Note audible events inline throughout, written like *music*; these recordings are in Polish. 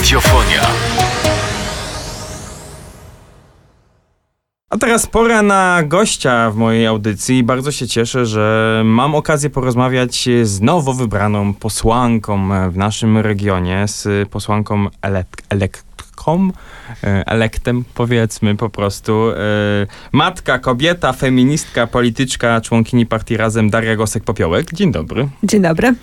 Radiofonia. A teraz pora na gościa w mojej audycji. Bardzo się cieszę, że mam okazję porozmawiać z nowo wybraną posłanką w naszym regionie, z posłanką elek elektką, e, elektem powiedzmy po prostu. E, Matka, kobieta, feministka, polityczka, członkini partii Razem Daria Gosek-Popiołek. Dzień dobry. Dzień dobry.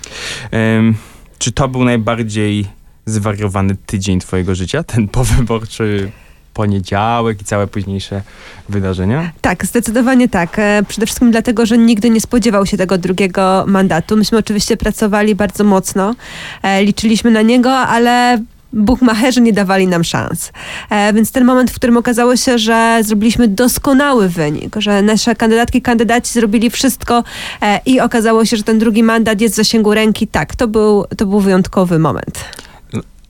Czy to był najbardziej zwariowany tydzień twojego życia? Ten powyborczy poniedziałek i całe późniejsze wydarzenia? Tak, zdecydowanie tak. E, Przede wszystkim dlatego, że nigdy nie spodziewał się tego drugiego mandatu. Myśmy oczywiście pracowali bardzo mocno, e, liczyliśmy na niego, ale bukmacherzy nie dawali nam szans. E, więc ten moment, w którym okazało się, że zrobiliśmy doskonały wynik, że nasze kandydatki, kandydaci zrobili wszystko i okazało się, że ten drugi mandat jest w zasięgu ręki, tak, to był, to był wyjątkowy moment.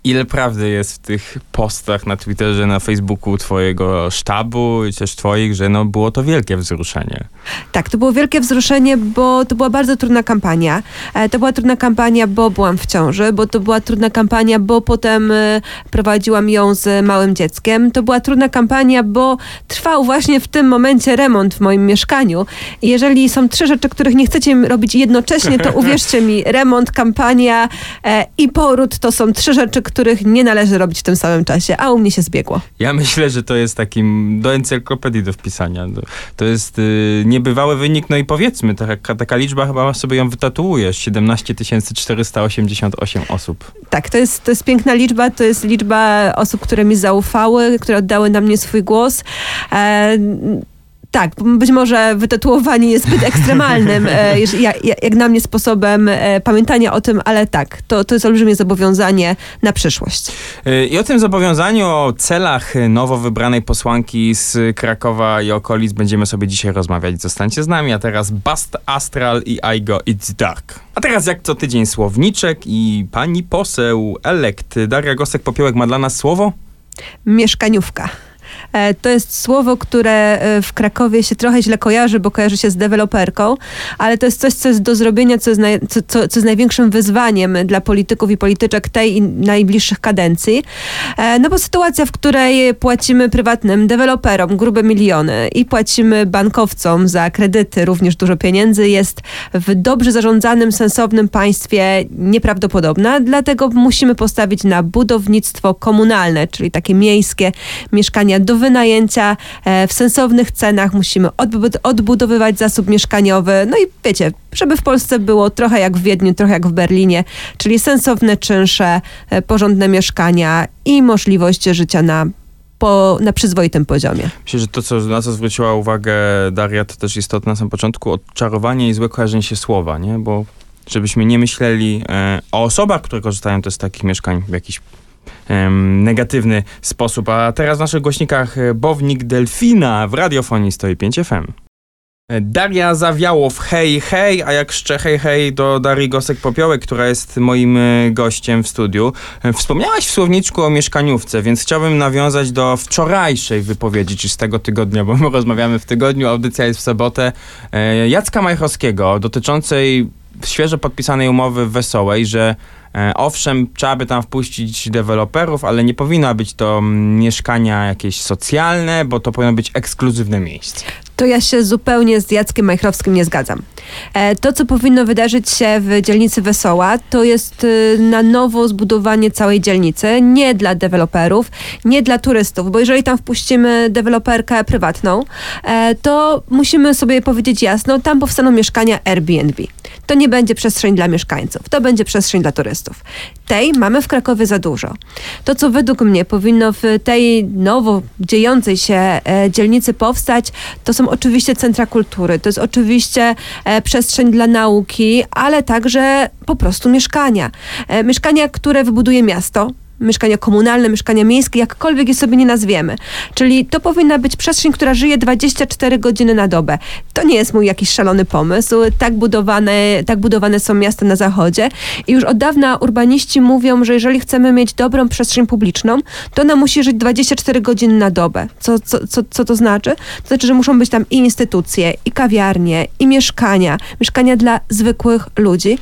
Ile prawdy jest w tych postach na Twitterze, na Facebooku twojego sztabu i też twoich, że no było to wielkie wzruszenie? Tak, to było wielkie wzruszenie, bo to była bardzo trudna kampania. E, To była trudna kampania, bo byłam w ciąży, bo to była trudna kampania, bo potem e, prowadziłam ją z małym dzieckiem. To była trudna kampania, bo trwał właśnie w tym momencie remont w moim mieszkaniu. Jeżeli są trzy rzeczy, których nie chcecie robić jednocześnie, to *laughs* uwierzcie mi, remont, kampania e, i poród to są trzy rzeczy, których nie należy robić w tym samym czasie, a u mnie się zbiegło. Ja myślę, że to jest takim do encyklopedii do wpisania. To- jest y, niebywały wynik, no i powiedzmy, taka, taka liczba chyba sobie ją wytatuujesz. 17 488 osób. Tak, to jest, to jest piękna liczba, to jest liczba osób, które mi zaufały, które oddały na mnie swój głos. E, tak, być może wytatuowanie jest zbyt ekstremalnym, e, *laughs* jak, na mnie sposobem e, pamiętania o tym, ale tak, to, to jest olbrzymie zobowiązanie na przyszłość. Y, I o tym zobowiązaniu, o celach nowo wybranej posłanki z Krakowa i okolic będziemy sobie dzisiaj rozmawiać. Zostańcie z nami, a teraz Bast Astral i I Go It's Dark. A teraz jak co tydzień słowniczek i pani poseł elekt Daria Gosek-Popiołek ma dla nas słowo? Mieszkaniówka. E, To jest słowo, które e, w Krakowie się trochę źle kojarzy, bo kojarzy się z deweloperką, ale to jest coś, co jest do zrobienia, co jest, naj, co, co, co jest największym wyzwaniem dla polityków i polityczek tej i najbliższych kadencji. E, No bo sytuacja, w której płacimy prywatnym deweloperom grube miliony i płacimy bankowcom za kredyty również dużo pieniędzy, jest w dobrze zarządzanym, sensownym państwie nieprawdopodobna. Dlatego musimy postawić na budownictwo komunalne, czyli takie miejskie mieszkania do wynajęcia e, w sensownych cenach. Musimy odbud- odbudowywać zasób mieszkaniowy. No i wiecie, żeby w Polsce było trochę jak w Wiedniu, trochę jak w Berlinie, czyli sensowne czynsze, e, porządne mieszkania i możliwość życia na, po, na przyzwoitym poziomie. Myślę, że to, co, na co zwróciła uwagę Daria, to też istotne na samym początku, odczarowanie i złe kojarzenie się słowa, nie? Bo żebyśmy nie myśleli e, o osobach, które korzystają też z takich mieszkań w jakiś negatywny sposób. A teraz w naszych głośnikach e, Bownik Delfina w radiofonii 105 FM. E, Daria Zawiałow, hej, hej, a jak jeszcze hej, hej do Darii Gosek-Popiołek, która jest moim e, gościem w studiu. Wspomniałaś w słowniczku o mieszkaniówce, więc chciałbym nawiązać do wczorajszej wypowiedzi, czy z tego tygodnia, bo *laughs* my rozmawiamy w tygodniu, audycja jest w sobotę, Jacka Majchrowskiego dotyczącej świeżo podpisanej umowy Wesołej, że owszem, trzeba by tam wpuścić deweloperów, ale nie powinno być to mm, mieszkania jakieś socjalne, bo to powinno być ekskluzywne miejsce. To ja się zupełnie z Jackiem Majchrowskim nie zgadzam. E, To, co powinno wydarzyć się w dzielnicy Wesoła, to jest y, na nowo zbudowanie całej dzielnicy, nie dla deweloperów, nie dla turystów, bo jeżeli tam wpuścimy deweloperkę prywatną, e, to musimy sobie powiedzieć jasno, tam powstaną mieszkania Airbnb. To nie będzie przestrzeń dla mieszkańców, to będzie przestrzeń dla turystów. Tej mamy w Krakowie za dużo. To, co według mnie powinno w tej nowo dziejącej się e, dzielnicy powstać, to są oczywiście centra kultury, to jest oczywiście e, przestrzeń dla nauki, ale także po prostu mieszkania. E, mieszkania, które wybuduje miasto. Mieszkania komunalne, mieszkania miejskie, jakkolwiek je sobie nie nazwiemy. Czyli to powinna być przestrzeń, która żyje 24 godziny na dobę. To nie jest mój jakiś szalony pomysł. Tak budowane, tak budowane są miasta na zachodzie. I już od dawna urbaniści mówią, że jeżeli chcemy mieć dobrą przestrzeń publiczną, to ona musi żyć 24 godziny na dobę. Co, co, co, co to znaczy? To znaczy, że muszą być tam i instytucje, i kawiarnie, i mieszkania. Mieszkania dla zwykłych ludzi.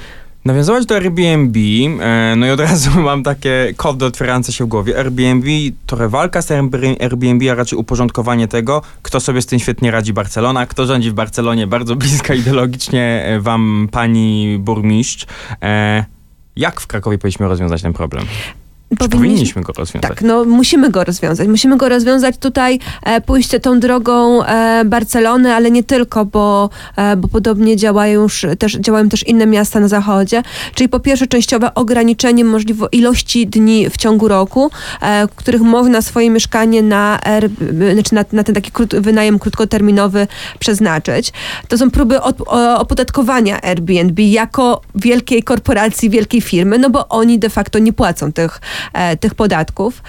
Nawiązywać do Airbnb, e, no i od *laughs* razu mam takie kody otwierające się w głowie. Airbnb, trochę walka z Airbnb, a raczej uporządkowanie tego, kto sobie z tym świetnie radzi Barcelona, kto rządzi w Barcelonie, bardzo *laughs* bliska ideologicznie e, wam pani burmistrz. E, jak w Krakowie powinniśmy rozwiązać ten problem? Czy powinniśmy go rozwiązać? Tak, no musimy go rozwiązać. Musimy go rozwiązać tutaj, e, pójście tą drogą e, Barcelony, ale nie tylko, bo, e, bo podobnie działają już też, działają też inne miasta na zachodzie. Czyli po pierwsze częściowe ograniczenie możliwo ilości dni w ciągu roku, e, których można swoje mieszkanie na, er, znaczy na, na ten taki krót, wynajem krótkoterminowy przeznaczyć. To są próby od, o, opodatkowania Airbnb jako wielkiej korporacji, wielkiej firmy, no bo oni de facto nie płacą tych e, tych podatków.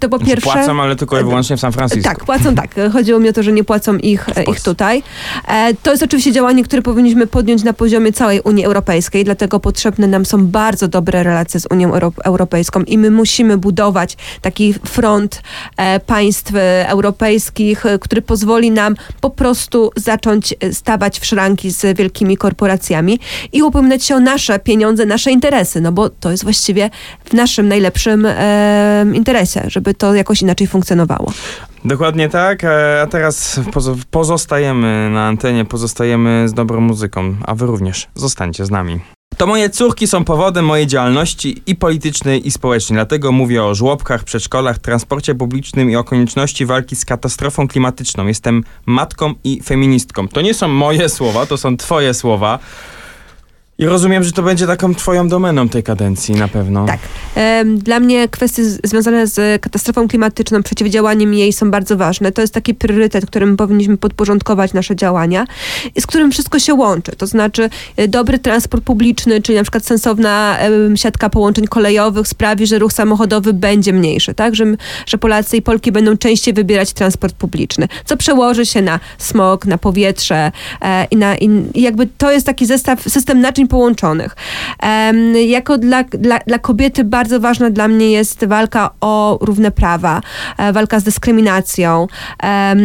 to po znaczy, pierwsze... Płacą, ale tylko i wyłącznie w San Francisco. Tak, płacą tak. Chodziło mi o to, że nie płacą ich, ich tutaj. E, to jest oczywiście działanie, które powinniśmy podjąć na poziomie całej Unii Europejskiej, dlatego potrzebne nam są bardzo dobre relacje z Unią Euro Europejską i my musimy budować taki front e, państw europejskich, e, który pozwoli nam po prostu zacząć stawać w szranki z wielkimi korporacjami i upominać się o nasze pieniądze, nasze interesy, no bo to jest właściwie w naszym najlepszym e, interesie, żeby to jakoś inaczej funkcjonowało. Dokładnie tak, e, a teraz pozostajemy na antenie, pozostajemy z dobrą muzyką, a wy również zostańcie z nami. To moje córki są powodem mojej działalności i politycznej, i społecznej. Dlatego mówię o żłobkach, przedszkolach, transporcie publicznym i o konieczności walki z katastrofą klimatyczną. Jestem matką i feministką. To nie są moje słowa, to są twoje słowa. I rozumiem, że to będzie taką twoją domeną tej kadencji na pewno. Tak. Dla mnie kwestie związane z katastrofą klimatyczną, przeciwdziałaniem jej są bardzo ważne. To jest taki priorytet, którym powinniśmy podporządkować nasze działania i z którym wszystko się łączy. To znaczy e, dobry transport publiczny, czyli na przykład sensowna siatka połączeń kolejowych sprawi, że ruch samochodowy będzie mniejszy, tak? Że, że Polacy i Polki będą częściej wybierać transport publiczny, co przełoży się na smog, na powietrze e, i na i jakby to jest taki zestaw, system naczyń połączonych. Jako dla, dla, dla kobiety bardzo ważna dla mnie jest walka o równe prawa, e, walka z dyskryminacją,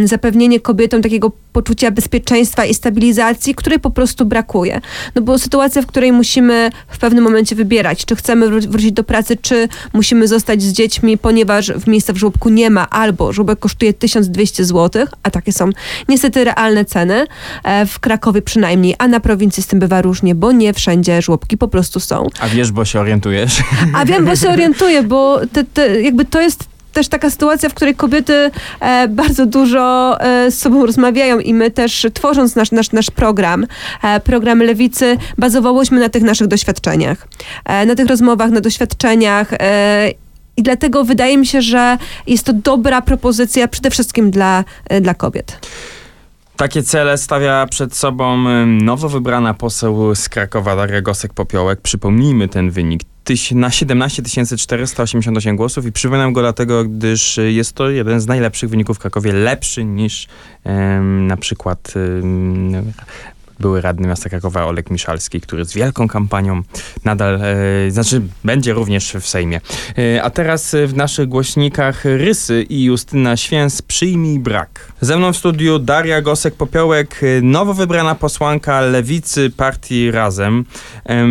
zapewnienie kobietom takiego poczucia bezpieczeństwa i stabilizacji, której po prostu brakuje. No bo sytuacja, w której musimy w pewnym momencie wybierać, czy chcemy wrócić do pracy, czy musimy zostać z dziećmi, ponieważ w miejsca w żłobku nie ma, albo żłobek kosztuje 1200 zł, a takie są niestety realne ceny, e, w Krakowie przynajmniej, a na prowincji z tym bywa różnie, bo nie wszędzie żłobki po prostu są. A wiesz, bo się orientujesz? A wiem, bo się orientuję, bo te, te, jakby to jest też taka sytuacja, w której kobiety e, bardzo dużo e, z sobą rozmawiają i my też tworząc nasz, nasz, nasz program, e, program Lewicy, bazowałyśmy na tych naszych doświadczeniach. E, na tych rozmowach, na doświadczeniach e, i dlatego wydaje mi się, że jest to dobra propozycja przede wszystkim dla, e, dla kobiet. Takie cele stawia przed sobą nowo wybrana poseł z Krakowa Daria Gosek-Popiołek. Przypomnijmy ten wynik na 17 488 głosów i przypominam go dlatego, gdyż jest to jeden z najlepszych wyników w Krakowie, lepszy niż na przykład były radny miasta Krakowa Olek Miszalski, który z wielką kampanią nadal, e, znaczy będzie również w Sejmie. E, a teraz w naszych głośnikach Rysy i Justyna Święs Przyjmij brak. Ze mną w studiu Daria Gosek-Popiołek, nowo wybrana posłanka Lewicy Partii Razem. E,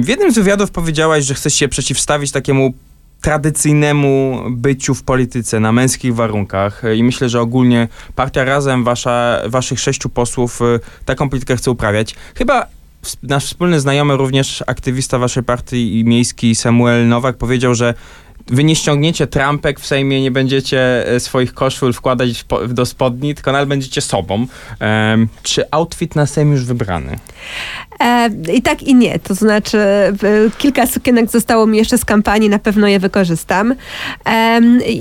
w jednym z wywiadów powiedziałaś, że chcesz się przeciwstawić takiemu tradycyjnemu byciu w polityce na męskich warunkach i myślę, że ogólnie partia Razem, wasza, waszych sześciu posłów y, taką politykę chce uprawiać. Chyba nasz wspólny znajomy, również aktywista waszej partii miejskiej Samuel Nowak powiedział, że wy nie ściągniecie trampek w Sejmie, nie będziecie e, swoich koszul wkładać do spodni, tylko nadal będziecie sobą. czy outfit na Sejm już wybrany? E, I tak i nie. To znaczy kilka sukienek zostało mi jeszcze z kampanii, na pewno je wykorzystam.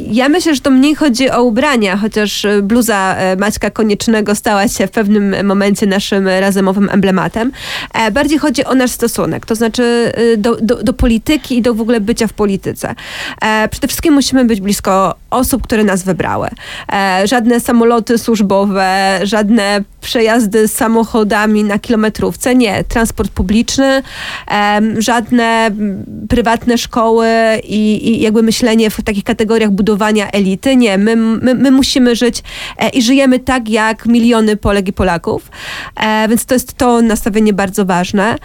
Ja myślę, że to mniej chodzi o ubrania, chociaż bluza e, Maćka Koniecznego stała się w pewnym momencie naszym razemowym emblematem. Bardziej chodzi o nasz stosunek, to znaczy do, do, do polityki i do w ogóle bycia w polityce. E, przede wszystkim musimy być blisko osób, które nas wybrały. E, żadne samoloty służbowe, żadne przejazdy samochodami na kilometrówce. Nie, transport publiczny, żadne prywatne szkoły i, i jakby myślenie w takich kategoriach budowania elity. Nie, my, my, my musimy żyć e, i żyjemy tak jak miliony Polek i Polaków, e, więc to jest to nastawienie bardzo ważne.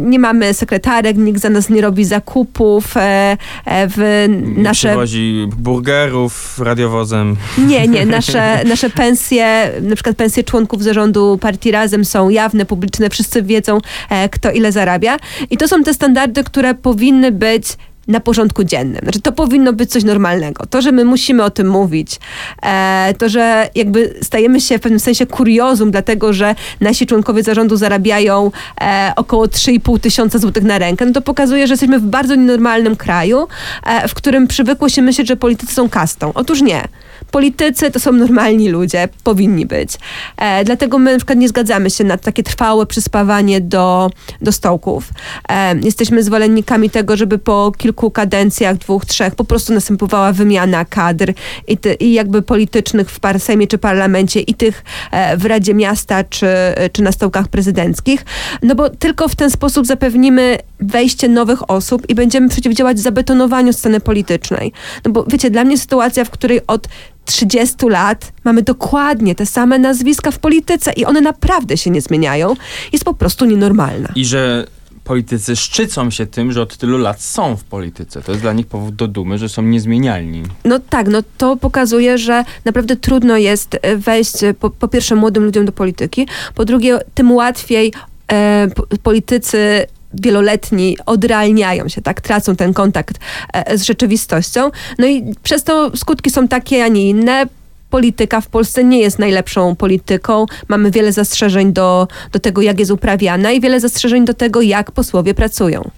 Nie mamy sekretarek, nikt za nas nie robi zakupów e, w nasze Przywozi burgerów radiowozem. nie, nie. Nasze, nasze pensje, na przykład pensje członków zarządu partii Razem są jawne, publiczne, wszyscy wiedzą, e, kto ile zarabia. I to są te standardy, które powinny być na porządku dziennym. Znaczy, to powinno być coś normalnego. To, że my musimy o tym mówić, e, to, że jakby stajemy się w pewnym sensie kuriozum, dlatego że nasi członkowie zarządu zarabiają e, około 3,5 tysiąca złotych na rękę, no to pokazuje, że jesteśmy w bardzo nienormalnym kraju, e, w którym przywykło się myśleć, że politycy są kastą. Otóż nie. Politycy to są normalni ludzie, powinni być. E, dlatego my na przykład nie zgadzamy się na takie trwałe przyspawanie do, do stołków. E, jesteśmy zwolennikami tego, żeby po kilku kadencjach, dwóch, trzech, po prostu następowała wymiana kadr i, ty, i jakby politycznych w par Sejmie czy parlamencie i tych e, w Radzie Miasta czy, czy na stołkach prezydenckich. No bo tylko w ten sposób zapewnimy wejście nowych osób i będziemy przeciwdziałać zabetonowaniu sceny politycznej. No bo wiecie, dla mnie sytuacja, w której od 30 lat mamy dokładnie te same nazwiska w polityce i one naprawdę się nie zmieniają, jest po prostu nienormalna. I że politycy szczycą się tym, że od tylu lat są w polityce. To jest dla nich powód do dumy, że są niezmienialni. No tak, no to pokazuje, że naprawdę trudno jest e, wejść e, po, po pierwsze młodym ludziom do polityki, po drugie tym łatwiej e, po- politycy wieloletni odrealniają się, tak, tracą ten kontakt e, z rzeczywistością. No i przez to skutki są takie, a nie inne. Polityka w Polsce nie jest najlepszą polityką. Mamy wiele zastrzeżeń do, do tego, jak jest uprawiana i wiele zastrzeżeń do tego, jak posłowie pracują.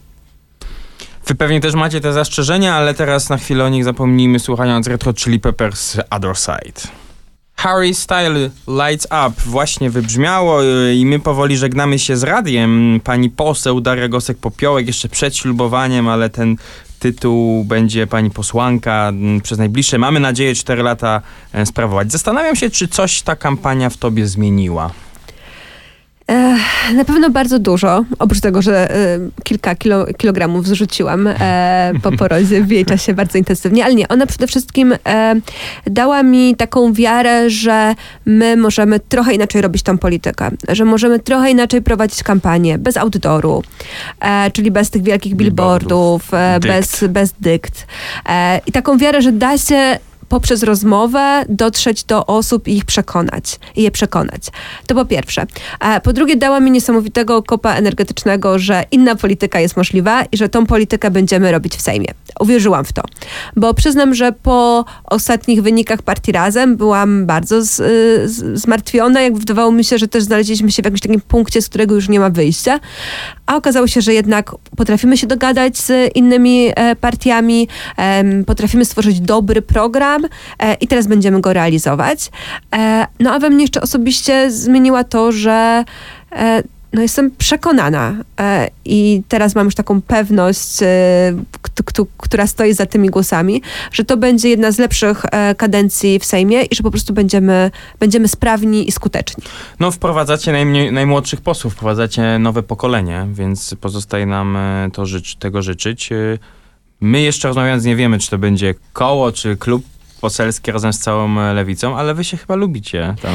Wy pewnie też macie te zastrzeżenia, ale teraz na chwilę o nich zapomnijmy, słuchając Retro Chili Peppers Other Side. Harry Style Lights Up właśnie wybrzmiało yy, i my powoli żegnamy się z radiem. Pani poseł Daria Gosek-Popiołek jeszcze przed ślubowaniem, ale ten tytuł będzie pani posłanka mm, przez najbliższe, mamy nadzieję, 4 lata e, sprawować. Zastanawiam się, czy coś ta kampania w tobie zmieniła. Na pewno bardzo dużo, oprócz tego, że e, kilka kilo, kilogramów zrzuciłam e, po *laughs* porodzie w jej czasie bardzo intensywnie, ale nie, ona przede wszystkim e, dała mi taką wiarę, że my możemy trochę inaczej robić tą politykę, że możemy trochę inaczej prowadzić kampanię, bez outdooru, e, czyli bez tych wielkich Billboardów, dykt. bez, bez dykt. I taką wiarę, że da się poprzez rozmowę dotrzeć do osób i ich przekonać, je przekonać. To po pierwsze. Po drugie dała mi niesamowitego kopa energetycznego, że inna polityka jest możliwa i że tą politykę będziemy robić w Sejmie. Uwierzyłam w to. Bo przyznam, że po ostatnich wynikach partii Razem byłam bardzo z, y, z, zmartwiona, jakby wydawało mi się, że też znaleźliśmy się w jakimś takim punkcie, z którego już nie ma wyjścia. A okazało się, że jednak potrafimy się dogadać z innymi e, partiami, potrafimy stworzyć dobry program e, i teraz będziemy go realizować. E, no a we mnie jeszcze osobiście zmieniła to, że no jestem przekonana e, i teraz mam już taką pewność, e, kt- kt- która stoi za tymi głosami, że to będzie jedna z lepszych e, kadencji w Sejmie i że po prostu będziemy, będziemy sprawni i skuteczni. No, wprowadzacie najmniej, najmłodszych posłów, wprowadzacie nowe pokolenie, więc pozostaje nam to tego życzyć. My jeszcze rozmawiając nie wiemy, czy to będzie koło, czy klub poselski razem z całą e, lewicą, ale wy się chyba lubicie tam.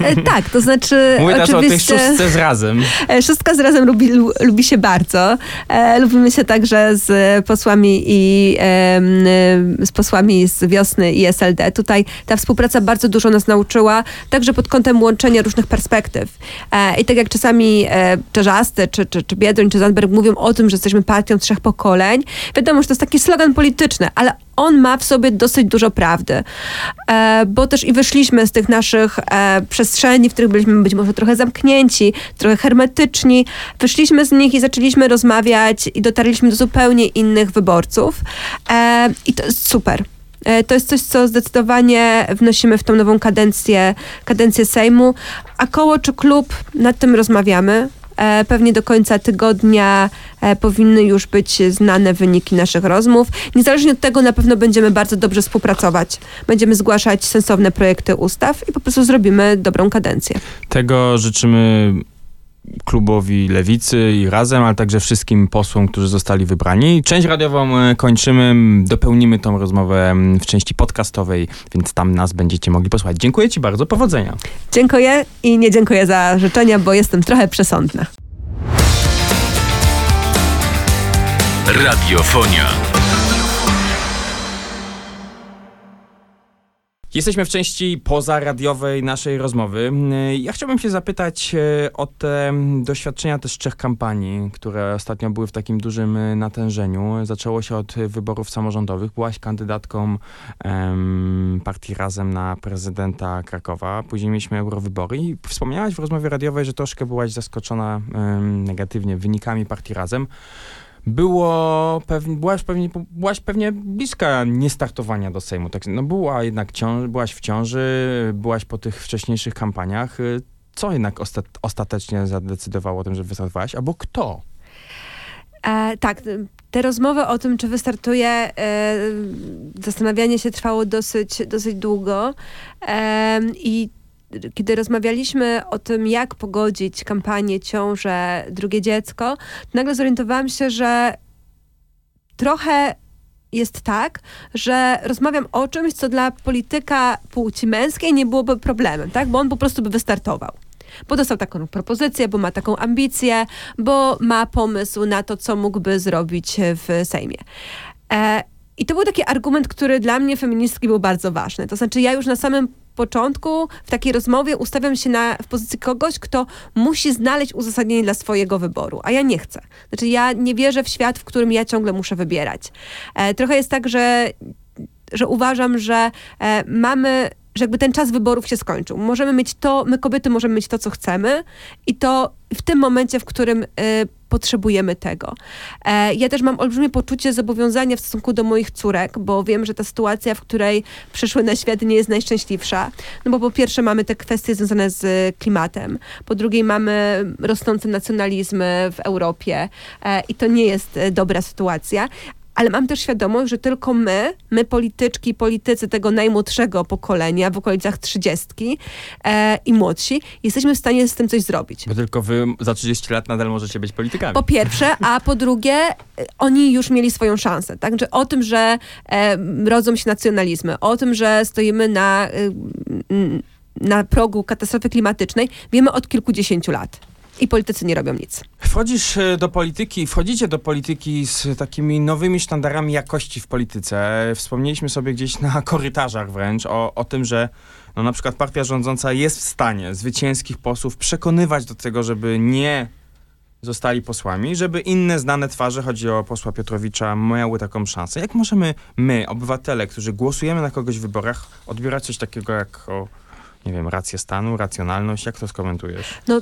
E, tak, to znaczy *laughs* Mówię teraz o oczywiście... szóstce z razem. E, Szóstka z razem lubi, lu, lubi się bardzo. E, lubimy się także z posłami i z posłami z wiosny i SLD. Tutaj ta współpraca bardzo dużo nas nauczyła, także pod kątem łączenia różnych perspektyw. E, I tak jak czasami e, Czerzasty, czy, czy, czy Biedroń, czy Zandberg mówią o tym, że jesteśmy partią trzech pokoleń, wiadomo, że to jest taki slogan polityczny, ale on ma w sobie dosyć dużo prawdy. E, bo też i wyszliśmy z tych naszych e, przestrzeni, w których byliśmy być może trochę zamknięci, trochę hermetyczni. Wyszliśmy z nich i zaczęliśmy rozmawiać i dotarliśmy do zupełnie innych wyborców. E, I to jest super. To jest coś, co zdecydowanie wnosimy w tą nową kadencję, kadencję Sejmu. A koło czy klub, nad tym rozmawiamy. E, pewnie do końca tygodnia e, powinny już być znane wyniki naszych rozmów. Niezależnie od tego na pewno będziemy bardzo dobrze współpracować. Będziemy zgłaszać sensowne projekty ustaw i po prostu zrobimy dobrą kadencję. Tego życzymy klubowi Lewicy i Razem, ale także wszystkim posłom, którzy zostali wybrani. Część radiową e, kończymy, dopełnimy tą rozmowę w części podcastowej, więc tam nas będziecie mogli posłuchać. Dziękuję Ci bardzo, powodzenia. Dziękuję i nie dziękuję za życzenia, bo jestem trochę przesądna. Radiofonia. Jesteśmy w części pozaradiowej naszej rozmowy. Ja chciałbym się zapytać e, o te doświadczenia też trzech kampanii, które ostatnio były w takim dużym e, natężeniu. Zaczęło się od wyborów samorządowych. Byłaś kandydatką partii Razem na prezydenta Krakowa. Później mieliśmy eurowybory i wspomniałaś w rozmowie radiowej, że troszkę byłaś zaskoczona em, negatywnie wynikami partii Razem było pewnie, byłaś pewnie, byłaś pewnie bliska niestartowania do Sejmu. Tak, no była jednak ciąż, byłaś w ciąży, byłaś po tych wcześniejszych kampaniach. Co jednak ostat, ostatecznie zadecydowało o tym, że wystartowałaś? Albo kto? E, tak, te rozmowy o tym, czy wystartuje, e, zastanawianie się trwało dosyć, dosyć długo. E, I kiedy rozmawialiśmy o tym, jak pogodzić kampanię, ciążę, drugie dziecko, nagle zorientowałam się, że trochę jest tak, że rozmawiam o czymś, co dla polityka płci męskiej nie byłoby problemem, tak? Bo on po prostu by wystartował. Bo dostał taką propozycję, bo ma taką ambicję, bo ma pomysł na to, co mógłby zrobić w Sejmie. E, I to był taki argument, który dla mnie feministki był bardzo ważny. To znaczy, ja już na samym początku w takiej rozmowie ustawiam się na, w pozycji kogoś, kto musi znaleźć uzasadnienie dla swojego wyboru, a ja nie chcę. Znaczy ja nie wierzę w świat, w którym ja ciągle muszę wybierać. E, trochę jest tak, że, że uważam, że e, mamy że jakby ten czas wyborów się skończył. Możemy mieć to, my kobiety możemy mieć to, co chcemy i to w tym momencie, w którym y, potrzebujemy tego. E, ja też mam olbrzymie poczucie zobowiązania w stosunku do moich córek, bo wiem, że ta sytuacja, w której przyszły na świat nie jest najszczęśliwsza. No bo po pierwsze mamy te kwestie związane z klimatem, po drugie mamy rosnące nacjonalizmy w Europie e, i to nie jest e, dobra sytuacja, ale mam też świadomość, że tylko my, my polityczki, politycy tego najmłodszego pokolenia w okolicach trzydziestki e, i młodsi, jesteśmy w stanie z tym coś zrobić. Bo tylko wy za 30 lat nadal możecie być politykami. Po pierwsze, a po drugie, oni już mieli swoją szansę. Także o tym, że e, rodzą się nacjonalizmy, o tym, że stoimy na, e, na progu katastrofy klimatycznej, wiemy od kilkudziesięciu lat i politycy nie robią nic. Wchodzisz e, do polityki, wchodzicie do polityki z takimi nowymi sztandarami jakości w polityce. Wspomnieliśmy sobie gdzieś na *laughs* korytarzach wręcz o, o tym, że no na przykład partia rządząca jest w stanie zwycięskich posłów przekonywać do tego, żeby nie zostali posłami, żeby inne znane twarze, chodzi o posła Piotrowicza, miały taką szansę. Jak możemy my, obywatele, którzy głosujemy na kogoś w wyborach, odbierać coś takiego jak o nie wiem, rację stanu, racjonalność? Jak to skomentujesz? No,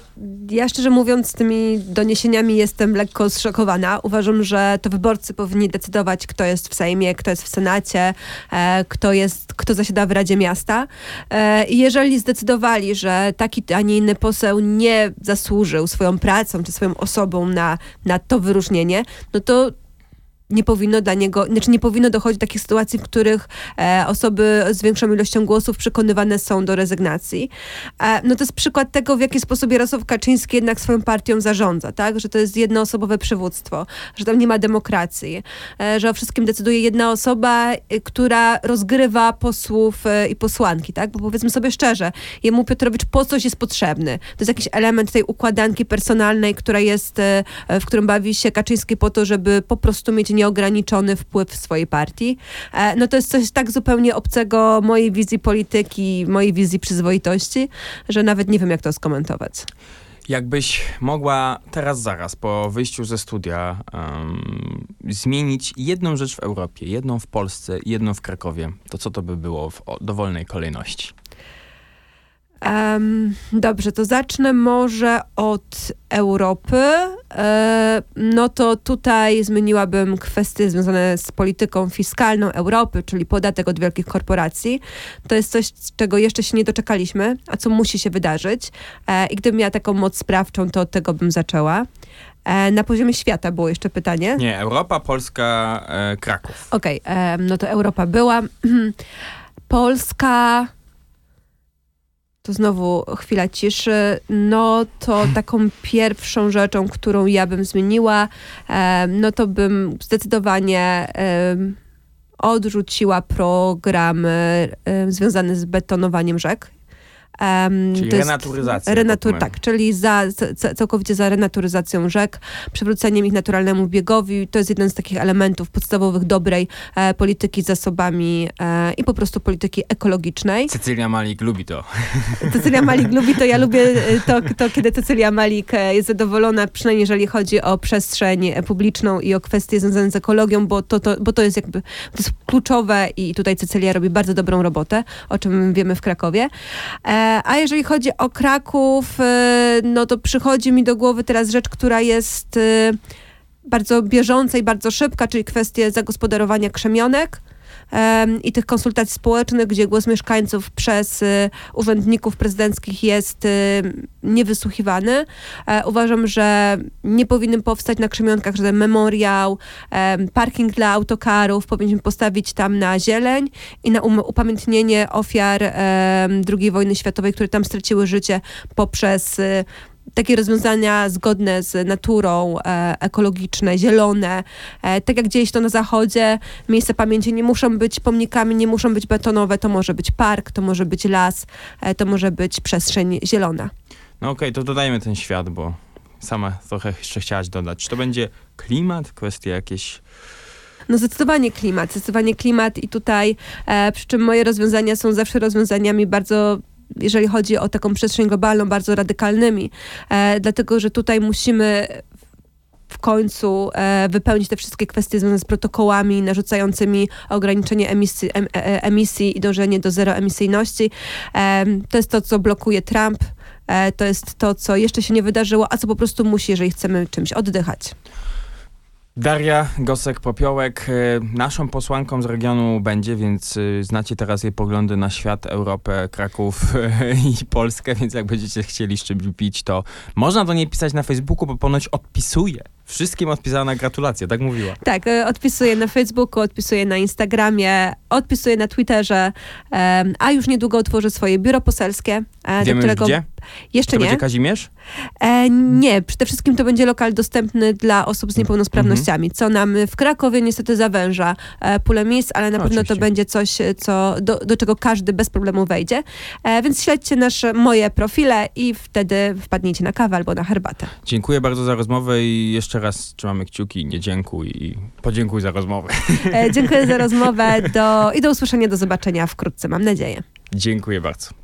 ja szczerze mówiąc, tymi doniesieniami jestem lekko zszokowana. Uważam, że to wyborcy powinni decydować, kto jest w Sejmie, kto jest w Senacie, e, kto, jest, kto zasiada w Radzie Miasta. E, I jeżeli zdecydowali, że taki, a nie inny poseł nie zasłużył swoją pracą czy swoją osobą na, na to wyróżnienie, no to nie powinno dla niego, znaczy nie powinno dochodzić do takich sytuacji, w których e, osoby z większą ilością głosów przekonywane są do rezygnacji. E, no to jest przykład tego, w jaki sposób Jarosław Kaczyński jednak swoją partią zarządza, tak? Że to jest jednoosobowe przywództwo, że tam nie ma demokracji, e, że o wszystkim decyduje jedna osoba, e, która rozgrywa posłów e, i posłanki, tak? Bo powiedzmy sobie szczerze, jemu Piotrowicz po coś jest potrzebny. To jest jakiś element tej układanki personalnej, która jest, e, w którym bawi się Kaczyński po to, żeby po prostu mieć nie nieograniczony wpływ swojej partii. E, no to jest coś tak zupełnie obcego mojej wizji polityki, mojej wizji przyzwoitości, że nawet nie wiem, jak to skomentować. Jakbyś mogła teraz, zaraz po wyjściu ze studia um, zmienić jedną rzecz w Europie, jedną w Polsce, jedną w Krakowie, to co to by było w dowolnej kolejności? Um, dobrze, to zacznę może od Europy. e, no to tutaj zmieniłabym kwestie związane z polityką fiskalną Europy, czyli podatek od wielkich korporacji. To jest coś, czego jeszcze się nie doczekaliśmy, a co musi się wydarzyć. E, I gdybym miała taką moc sprawczą, to od tego bym zaczęła. E, na poziomie świata było jeszcze pytanie. Nie, Europa, Polska, e, Kraków. Okej, em, no to Europa była. *clears throat* Polska. To znowu chwila ciszy. No to taką pierwszą rzeczą, którą ja bym zmieniła, no to bym zdecydowanie odrzuciła program em, związany z betonowaniem rzek. Em, Czyli renaturyzacja. Renatur, tak, czyli za, całkowicie za renaturyzacją rzek, przywróceniem ich naturalnemu biegowi. To jest jeden z takich elementów podstawowych dobrej e, polityki z zasobami e, i po prostu polityki ekologicznej. Cecylia Malik lubi to. Cecylia *laughs* Malik lubi to, ja lubię e, to, to, kiedy Cecylia Malik e, jest zadowolona, przynajmniej jeżeli chodzi o przestrzeń publiczną i o kwestie związane z ekologią, bo to, to, bo to jest jakby to jest kluczowe i tutaj Cecylia robi bardzo dobrą robotę, o czym wiemy w Krakowie. E, A jeżeli chodzi o Kraków, e, no to przychodzi mi do głowy teraz rzecz, która jest e, bardzo bieżąca i bardzo szybka, czyli kwestie zagospodarowania krzemionek. em, i tych konsultacji społecznych, gdzie głos mieszkańców przez y, urzędników prezydenckich jest y, niewysłuchiwany. E, uważam, że nie powinien powstać na krzemionkach żaden memoriał, em, parking dla autokarów, powinniśmy postawić tam na zieleń i na um- upamiętnienie ofiar II wojny światowej, które tam straciły życie poprzez y, takie rozwiązania zgodne z naturą, e, ekologiczne, zielone. E, tak jak dzieje się to na zachodzie, miejsca pamięci nie muszą być pomnikami, nie muszą być betonowe, to może być park, to może być las, e, to może być przestrzeń zielona. No okej, to dodajmy ten świat, bo sama trochę jeszcze chciałaś dodać. Czy to będzie klimat, kwestie jakieś... No zdecydowanie klimat, zdecydowanie klimat i tutaj, e, przy czym moje rozwiązania są zawsze rozwiązaniami bardzo jeżeli chodzi o taką przestrzeń globalną, bardzo radykalnymi, e, dlatego że tutaj musimy w końcu e, wypełnić te wszystkie kwestie związane z protokołami narzucającymi ograniczenie emisji, em, e, emisji i dążenie do zeroemisyjności. E, to jest to, co blokuje Trump. E, to jest to, co jeszcze się nie wydarzyło, a co po prostu musi, jeżeli chcemy czymś oddychać. Daria Gosek-Popiołek e, naszą posłanką z regionu będzie, więc e, znacie teraz jej poglądy na świat, Europę, Kraków *laughs* i Polskę, więc jak będziecie chcieli pić, to można do niej pisać na Facebooku, bo ponoć odpisuje. Wszystkim odpisała na gratulacje, tak mówiła. Tak, e, odpisuję na Facebooku, odpisuję na Instagramie, odpisuję na Twitterze, a już niedługo otworzę swoje biuro poselskie, do Wiemy już którego gdzie? Jeszcze To nie. będzie Kazimierz? E, nie, przede wszystkim to będzie lokal dostępny dla osób z niepełnosprawnościami, co nam w Krakowie niestety zawęża e, pulę miejsc, ale na No, pewno to oczywiście. będzie coś, e, co, do, do czego każdy bez problemu wejdzie. E, więc śledźcie nasze, moje profile i wtedy wpadnijcie na kawę albo na herbatę. Dziękuję bardzo za rozmowę i jeszcze raz trzymamy kciuki, nie dziękuj i podziękuj za rozmowę. E, dziękuję za *laughs* rozmowę do, i do usłyszenia, do zobaczenia wkrótce, mam nadzieję. Dziękuję bardzo.